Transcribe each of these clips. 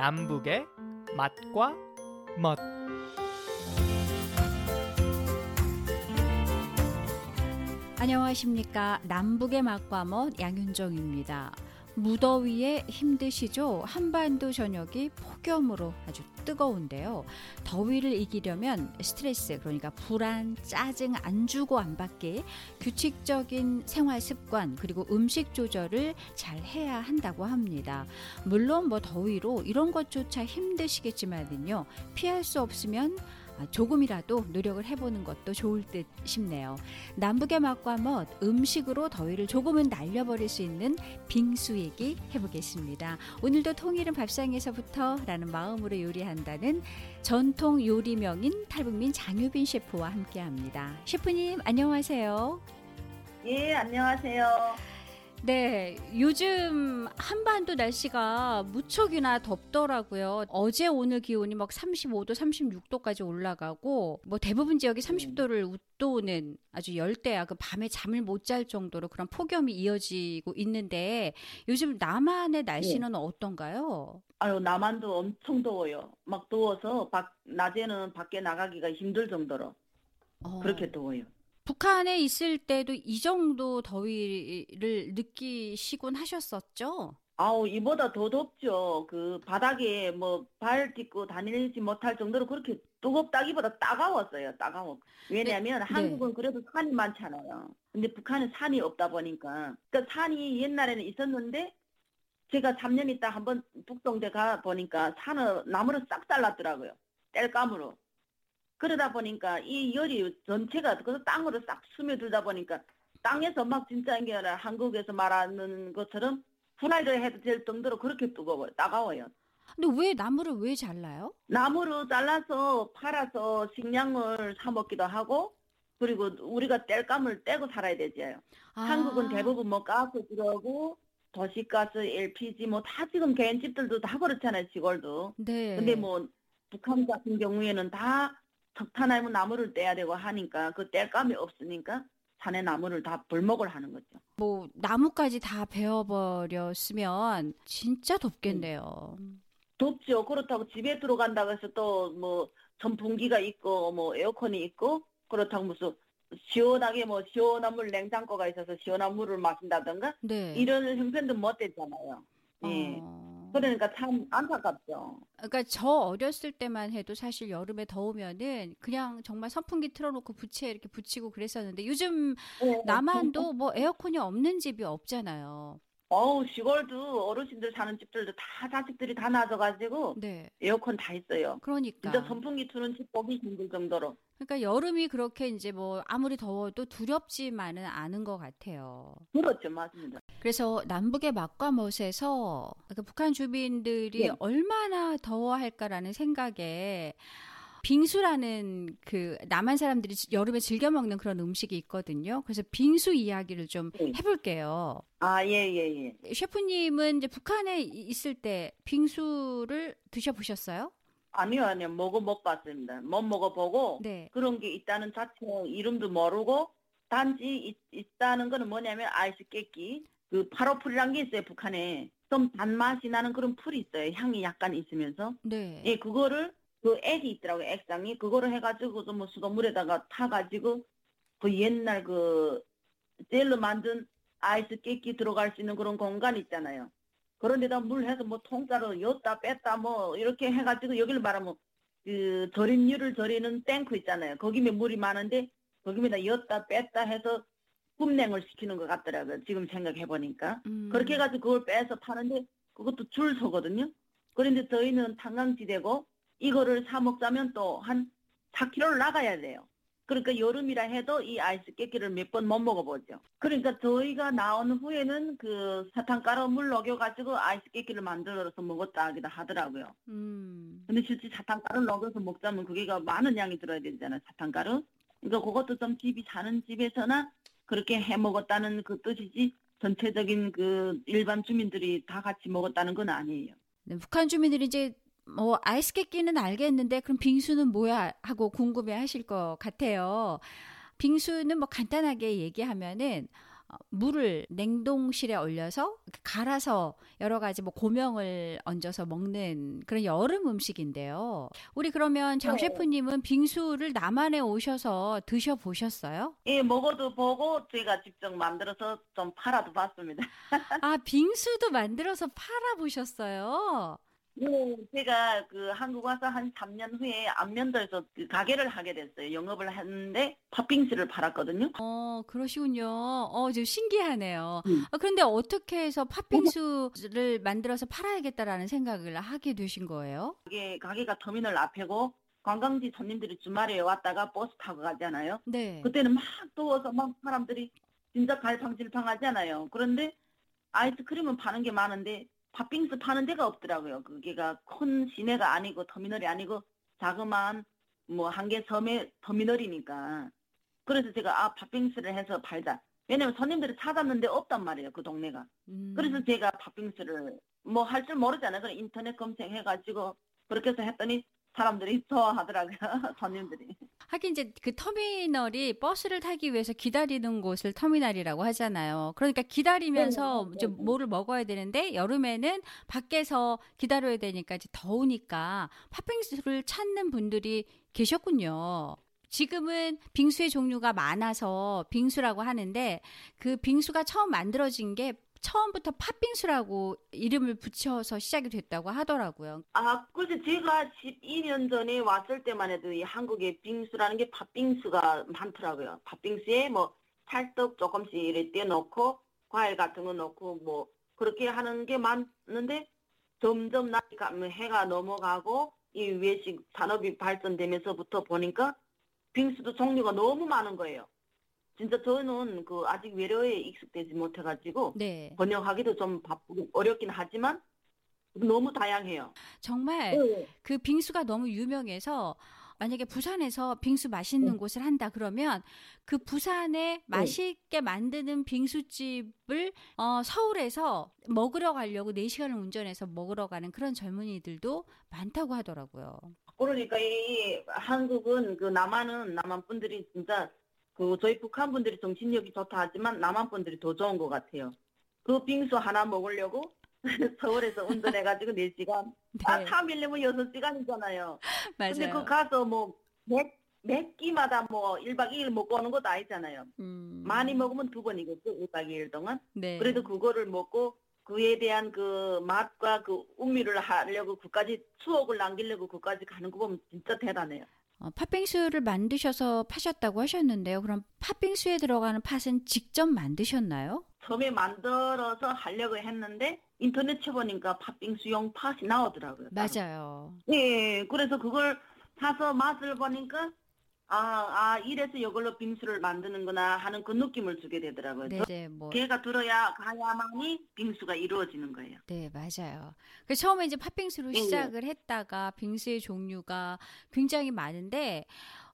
남북의 맛과 멋 안녕하십니까. 남북의 맛과 멋 양윤정입니다. 무더위에 힘드시죠? 한반도 저녁이 폭염으로 아주 뜨거운데요. 더위를 이기려면 스트레스, 그러니까 불안, 짜증 안 주고 안 받기, 규칙적인 생활 습관, 그리고 음식 조절을 잘 해야 한다고 합니다. 물론 뭐 더위로 이런 것조차 힘드시겠지만요. 피할 수 없으면 아, 조금이라도 노력을 해보는 것도 좋을 듯 싶네요. 남북의 맛과 멋, 음식으로 더위를 조금은 날려버릴 수 있는 빙수 얘기 해보겠습니다. 오늘도 통일은 밥상에서부터라는 마음으로 요리한다는 전통 요리 명인 탈북민 장유빈 셰프와 함께합니다. 셰프님 안녕하세요. 예, 안녕하세요. 네, 요즘 한반도 날씨가 무척이나 덥더라고요. 어제 오늘 기온이 막 35도, 36도까지 올라가고 뭐 대부분 지역이 30도를 웃도는 아주 열대야. 그 밤에 잠을 못 잘 정도로 그런 폭염이 이어지고 있는데 요즘 남한의 날씨는 네. 어떤가요? 아유, 남한도 엄청 더워요. 막 더워서 밖 낮에는 밖에 나가기가 힘들 정도로 어. 그렇게 더워요. 북한에 있을 때도 이 정도 더위를 느끼시곤 하셨었죠? 아우 이보다 더 덥죠. 그 바닥에 뭐 발 딛고 다니지 못할 정도로 그렇게 뜨겁다기보다 따가웠어요. 따가워. 왜냐하면 네. 한국은 그래도 산이 많잖아요. 근데 북한은 산이 없다 보니까 그러니까 산이 옛날에는 있었는데 제가 3년 있다 한번 북동대 가 보니까 산을 나무를 싹 잘랐더라고요. 땔감으로. 그러다 보니까 이 열이 전체가 그 땅으로 싹 스며들다 보니까 땅에서 막 진짜 이게 한국에서 말하는 것처럼 분할을 해도 될 정도로 그렇게 뜨거워요. 따가워요. 근데 왜 나무를 왜 잘라요? 나무를 잘라서 팔아서 식량을 사 먹기도 하고 그리고 우리가 뗄감을 떼고 살아야 되지요. 아. 한국은 대부분 뭐 가스 들어오고 도시가스, LPG 뭐 다 지금 개인 집들도 다 그렇잖아요. 시골도. 네. 근데 뭐 북한 같은 경우에는 다 석탄나무 나무를 떼야 되고 하니까 그 뗄감이 없으니까 산의 나무를 다 벌목을 하는 거죠. 뭐 나무까지 다 베어버렸으면 진짜 덥겠네요. 음. 덥죠. 그렇다고 집에 들어간다고 해서 또 뭐 선풍기가 있고 뭐 에어컨이 있고 그렇다고 무슨 시원하게 뭐 시원한 물 냉장고가 있어서 시원한 물을 마신다던가 네. 이런 형편도 못 되잖아요. 예. 어... 그러니까 참 안타깝죠. 그러니까 저 어렸을 때만 해도 사실 여름에 더우면은 그냥 정말 선풍기 틀어놓고 부채 이렇게 붙이고 그랬었는데 요즘 네, 남한도 뭐 에어컨이 없는 집이 없잖아요. 어우 시골도 어르신들 사는 집들도 다 자식들이 다 나져가지고 네. 에어컨 다 있어요. 그러니까 진짜 선풍기 트는 집 보기 힘들 정도로. 그러니까 여름이 그렇게 이제 뭐 아무리 더워도 두렵지만은 않은 것 같아요. 그렇죠, 맞습니다. 그래서 남북의 맛과 멋에서 그러니까 북한 주민들이 네. 얼마나 더워할까라는 생각에 빙수라는 그 남한 사람들이 여름에 즐겨 먹는 그런 음식이 있거든요. 그래서 빙수 이야기를 좀 네. 해볼게요. 아, 예, 예, 예. 셰프님은 이제 북한에 있을 때 빙수를 드셔보셨어요? 아니요, 아니요. 먹어 못 봤습니다. 못 먹어보고 네. 그런 게 있다는 자체 이름도 모르고 단지 있, 다는 거는 뭐냐면 아이스 깨끼 그 파로풀이란 게 있어요 북한에 좀 단맛이 나는 그런 풀이 있어요 향이 약간 있으면서 네. 예 그거를 그 액이 있더라고요. 액상이. 그거를 해가지고 뭐 수돗물에다가 타가지고 그 옛날 그 젤로 만든 아이스 깨끼 들어갈 수 있는 그런 공간 있잖아요. 그런 데다 물 해서 뭐 통짜로 였다 뺐다 뭐 이렇게 해가지고 여기를 말하면 그 절임류를 절이는 탱크 있잖아요. 거기에 물이 많은데 거기에다 였다 뺐다 해서 굽냉을 시키는 것 같더라고요. 지금 생각해 보니까. 음. 그렇게 해가지고 그걸 빼서 파는데 그것도 줄 서거든요. 그런데 저희는 탄광지대고 이거를 사 먹자면 또 한 4kg를 나가야 돼요. 그러니까 여름이라 해도 이 아이스 깨끼를 몇 번 못 먹어보죠. 그러니까 저희가 나온 후에는 그 사탕 가루 물 녹여가지고 아이스 깨끼를 만들어서 먹었다 하기도 하더라고요. 음. 근데 실제 사탕 가루 녹여서 먹자면 그게가 많은 양이 들어야 되잖아요. 사탕 가루. 그러니까 그것도 좀 집이 사는 집에서나 그렇게 해 먹었다는 그 뜻이지 전체적인 그 일반 주민들이 다 같이 먹었다는 건 아니에요. 네, 북한 주민들이 이제 뭐 아이스 깨끼는 알겠는데 그럼 빙수는 뭐야 하고 궁금해 하실 것 같아요. 빙수는 뭐 간단하게 얘기하면은 어, 물을 냉동실에 얼려서 갈아서 여러 가지 뭐 고명을 얹어서 먹는 그런 여름 음식인데요. 우리 그러면 장 네. 셰프님은 빙수를 남한에 오셔서 드셔 보셨어요? 예, 먹어도 보고 제가 직접 만들어서 좀 팔아도 봤습니다. 아, 빙수도 만들어서 팔아 보셨어요? 네, 제가 그 한국 와서 한 3년 후에 안면도에서 그 가게를 하게 됐어요. 영업을 했는데 팥빙수를 팔았거든요. 어, 그러시군요. 어, 좀 신기하네요. 음. 어, 그런데 어떻게 해서 팥빙수를 만들어서 팔아야겠다라는 생각을 하게 되신 거예요? 가게, 가게가 터미널 앞에고 관광지 손님들이 주말에 왔다가 버스 타고 가잖아요. 네. 그때는 막 더워서 막 사람들이 진짜 갈팡질팡하잖아요. 그런데 아이스크림은 파는 게 많은데 팥빙수 파는 데가 없더라고요. 그게가 큰 시내가 아니고 터미널이 아니고 자그마한 뭐 한 개 섬의 터미널이니까. 그래서 제가 아 팥빙수를 해서 팔자. 왜냐면 손님들이 찾았는데 없단 말이에요. 그 동네가. 음. 그래서 제가 팥빙수를 뭐 할 줄 모르잖아요. 그래 인터넷 검색해가지고 그렇게 해서 했더니 사람들이 좋아하더라고요. 손님들이. 하긴 이제 그 터미널이 버스를 타기 위해서 기다리는 곳을 터미널이라고 하잖아요. 그러니까 기다리면서 네. 뭐를 먹어야 되는데 여름에는 밖에서 기다려야 되니까 이제 더우니까 팥빙수를 찾는 분들이 계셨군요. 지금은 빙수의 종류가 많아서 빙수라고 하는데 그 빙수가 처음 만들어진 게 처음부터 팥빙수라고 이름을 붙여서 시작이 됐다고 하더라고요. 아, 글쎄 제가 12년 전에 왔을 때만 해도 이 한국에 빙수라는 게 팥빙수가 많더라고요. 팥빙수에 뭐 찰떡 조금씩 이렇게 떼놓고 과일 같은 거 넣고 뭐 그렇게 하는 게 많은데 점점 나니까 뭐 해가 넘어가고 이 외식 산업이 발전되면서부터 보니까 빙수도 종류가 너무 많은 거예요. 진짜 저는 그 아직 외래어에 익숙되지 못해가지고 네. 번역하기도 좀 바쁘고 어렵긴 하지만 너무 다양해요. 정말 네. 그 빙수가 너무 유명해서 만약에 부산에서 빙수 맛있는 네. 곳을 한다 그러면 그 부산에 네. 맛있게 만드는 빙수집을 어, 서울에서 먹으러 가려고 4시간을 운전해서 먹으러 가는 그런 젊은이들도 많다고 하더라고요. 그러니까 이 한국은 그 남한은 남한 분들이 진짜 그 저희 북한 분들이 정신력이 좋다 하지만 남한 분들이 더 좋은 것 같아요. 그 빙수 하나 먹으려고 서울에서 운전해가지고 4시간. 네. 아, 3일이면 6시간이잖아요. 맞아요. 근데 그 가서 뭐, 몇, 몇 끼마다 뭐 1박 2일 먹고 오는 것도 아니잖아요. 음. 많이 먹으면 두 번이겠죠, 1박 2일 동안. 네. 그래도 그거를 먹고 그에 대한 그 맛과 그 음미를 하려고 그까지 추억을 남기려고 그까지 가는 거 보면 진짜 대단해요. 어, 팥빙수를 만드셔서 파셨다고 하셨는데요. 그럼 팥빙수에 들어가는 팥은 직접 만드셨나요? 처음에 만들어서 하려고 했는데 인터넷 쳐보니까 팥빙수용 팥이 나오더라고요. 맞아요. 예, 그래서 그걸 사서 맛을 보니까 아, 아, 이래서 이걸로 빙수를 만드는구나 하는 그 느낌을 주게 되더라고요. 네, 네, 뭐. 개가 들어야 가야만이 빙수가 이루어지는 거예요. 네, 맞아요. 그 처음에 이제 팥빙수로 네. 시작을 했다가 빙수의 종류가 굉장히 많은데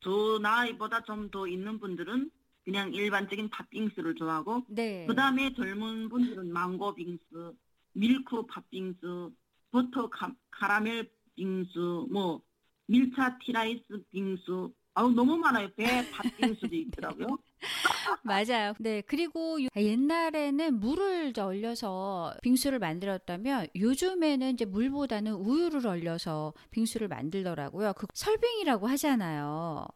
저 나이보다 좀 더 있는 분들은 그냥 일반적인 팥빙수를 좋아하고 네. 그 다음에 젊은 분들은 망고 빙수, 밀크 팥빙수, 버터 카, 카라멜 빙수, 뭐 말차 티라미수 빙수 아우 너무 많아요. 배 팥빙수도 있더라고요. 맞아요. 네. 그리고 옛날에는 물을 얼려서 빙수를 만들었다면 요즘에는 이제 물보다는 우유를 얼려서 빙수를 만들더라고요. 그 설빙이라고 하잖아요.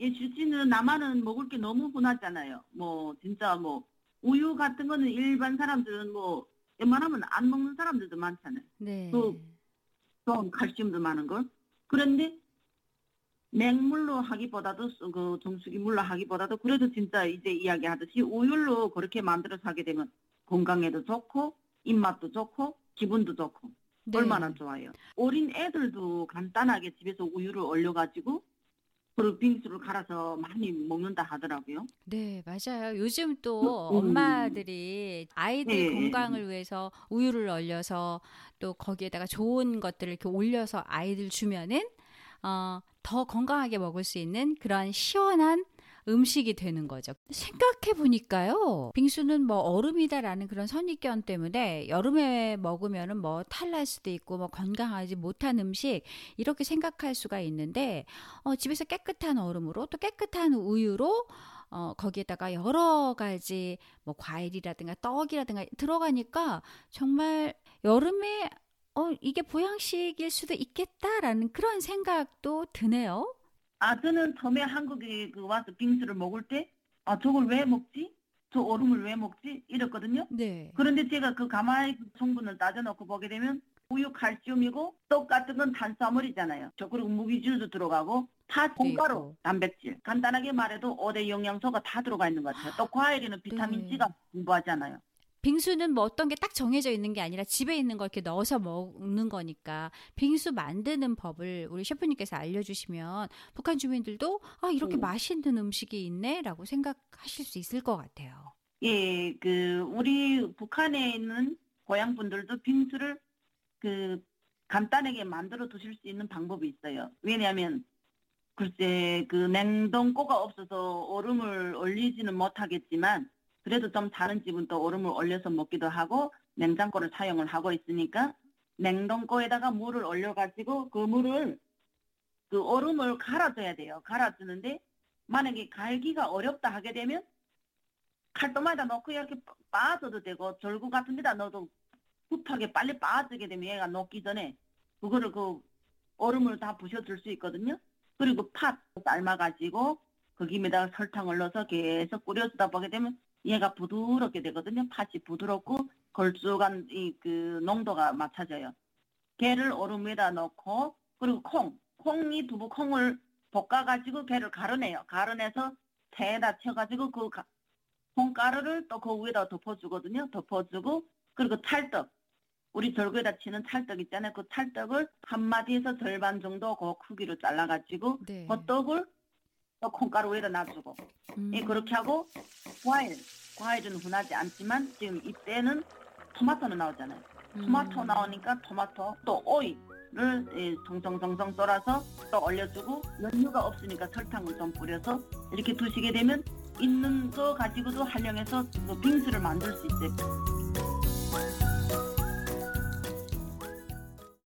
예, 주지는 나만은 먹을 게 너무 흔하잖아요. 뭐 진짜 뭐 우유 같은 거는 일반 사람들은 뭐 웬만하면 안 먹는 사람들도 많잖아요. 네. 또 칼슘도 많은 걸. 그런데 맹물로 하기보다도 그 정수기 물로 하기보다도 그래도 진짜 이제 이야기하듯이 우유로 그렇게 만들어서 하게 되면 건강에도 좋고 입맛도 좋고 기분도 좋고 네. 얼마나 좋아요. 어린 애들도 간단하게 집에서 우유를 얼려가지고 그리고 빙수를 갈아서 많이 먹는다 하더라고요. 네, 맞아요. 요즘 또 음. 엄마들이 아이들 네. 건강을 위해서 우유를 얼려서 또 거기에다가 좋은 것들을 이렇게 올려서 아이들 주면은 어, 더 건강하게 먹을 수 있는 그런 시원한 음식이 되는 거죠. 생각해 보니까요. 빙수는 뭐 얼음이다라는 그런 선입견 때문에 여름에 먹으면은 뭐 탈날 수도 있고 뭐 건강하지 못한 음식 이렇게 생각할 수가 있는데 어, 집에서 깨끗한 얼음으로 또 깨끗한 우유로 어, 거기에다가 여러 가지 뭐 과일이라든가 떡이라든가 들어가니까 정말 여름에 어, 이게 보양식일 수도 있겠다라는 그런 생각도 드네요. 아, 저는 처음에 한국에 그 와서 빙수를 먹을 때, 아, 저걸 왜 먹지? 저 얼음을 왜 먹지? 이랬거든요. 네. 그런데 제가 그 가마의 성분을 따져놓고 보게 되면 우유 칼슘이고 떡 같은 건 탄수화물이잖아요. 저 그리고 무기질도 들어가고 팥, 콩가루, 있고. 단백질. 간단하게 말해도 5대 영양소가 다 들어가 있는 것 같아요. 또 과일에는 비타민 네. C가 풍부하잖아요. 빙수는 뭐 어떤 게 딱 정해져 있는 게 아니라 집에 있는 걸 이렇게 넣어서 먹는 거니까 빙수 만드는 법을 우리 셰프님께서 알려주시면 북한 주민들도 아 이렇게 음. 맛있는 음식이 있네라고 생각하실 수 있을 것 같아요. 예, 그 우리 북한에 있는 고향 분들도 빙수를 그 간단하게 만들어 두실 수 있는 방법이 있어요. 왜냐하면 글쎄 그 냉동고가 없어서 얼음을 얼리지는 못하겠지만 그래도 좀 다른 집은 또 얼음을 얼려서 먹기도 하고 냉장고를 사용을 하고 있으니까 냉동고에다가 물을 얼려가지고 그 물을 그 얼음을 갈아줘야 돼요. 갈아주는데 만약에 갈기가 어렵다 하게 되면 칼도마에다 넣고 이렇게 빠져도 되고 절구 같은 데다 넣어도 급하게 빨리 빠지게 되면 얘가 녹기 전에 그거를 그 얼음을 다 부셔줄 수 있거든요. 그리고 팥 삶아가지고 거기에다가 설탕을 넣어서 계속 끓여주다 보게 되면 얘가 부드럽게 되거든요. 팥이 부드럽고 걸쭉한 이 그 농도가 맞춰져요. 얼음 위에다 넣고 그리고 콩, 콩이 두부 콩을 볶아가지고 걔를 가르내요. 가르내서 체에다 쳐가지고 그 가- 콩가루를 또 그 위에다 덮어주거든요. 덮어주고 그리고 찰떡 우리 절구에다 치는 찰떡 있잖아요. 그 찰떡을 한 마디에서 절반 정도 그 크기로 잘라가지고 네. 그 떡을 또 콩가루 위에다 놔주고 음. 예, 그렇게 하고 과일 과일은 흔하지 않지만 지금 이때는 토마토는 나오잖아요. 토마토 음. 나오니까 토마토 또 오이를 예, 송송송송 썰어서 또 올려주고 연유가 없으니까 설탕을 좀 뿌려서 이렇게 두시게 되면 있는 거 가지고도 활용해서 그 빙수를 만들 수 있어요.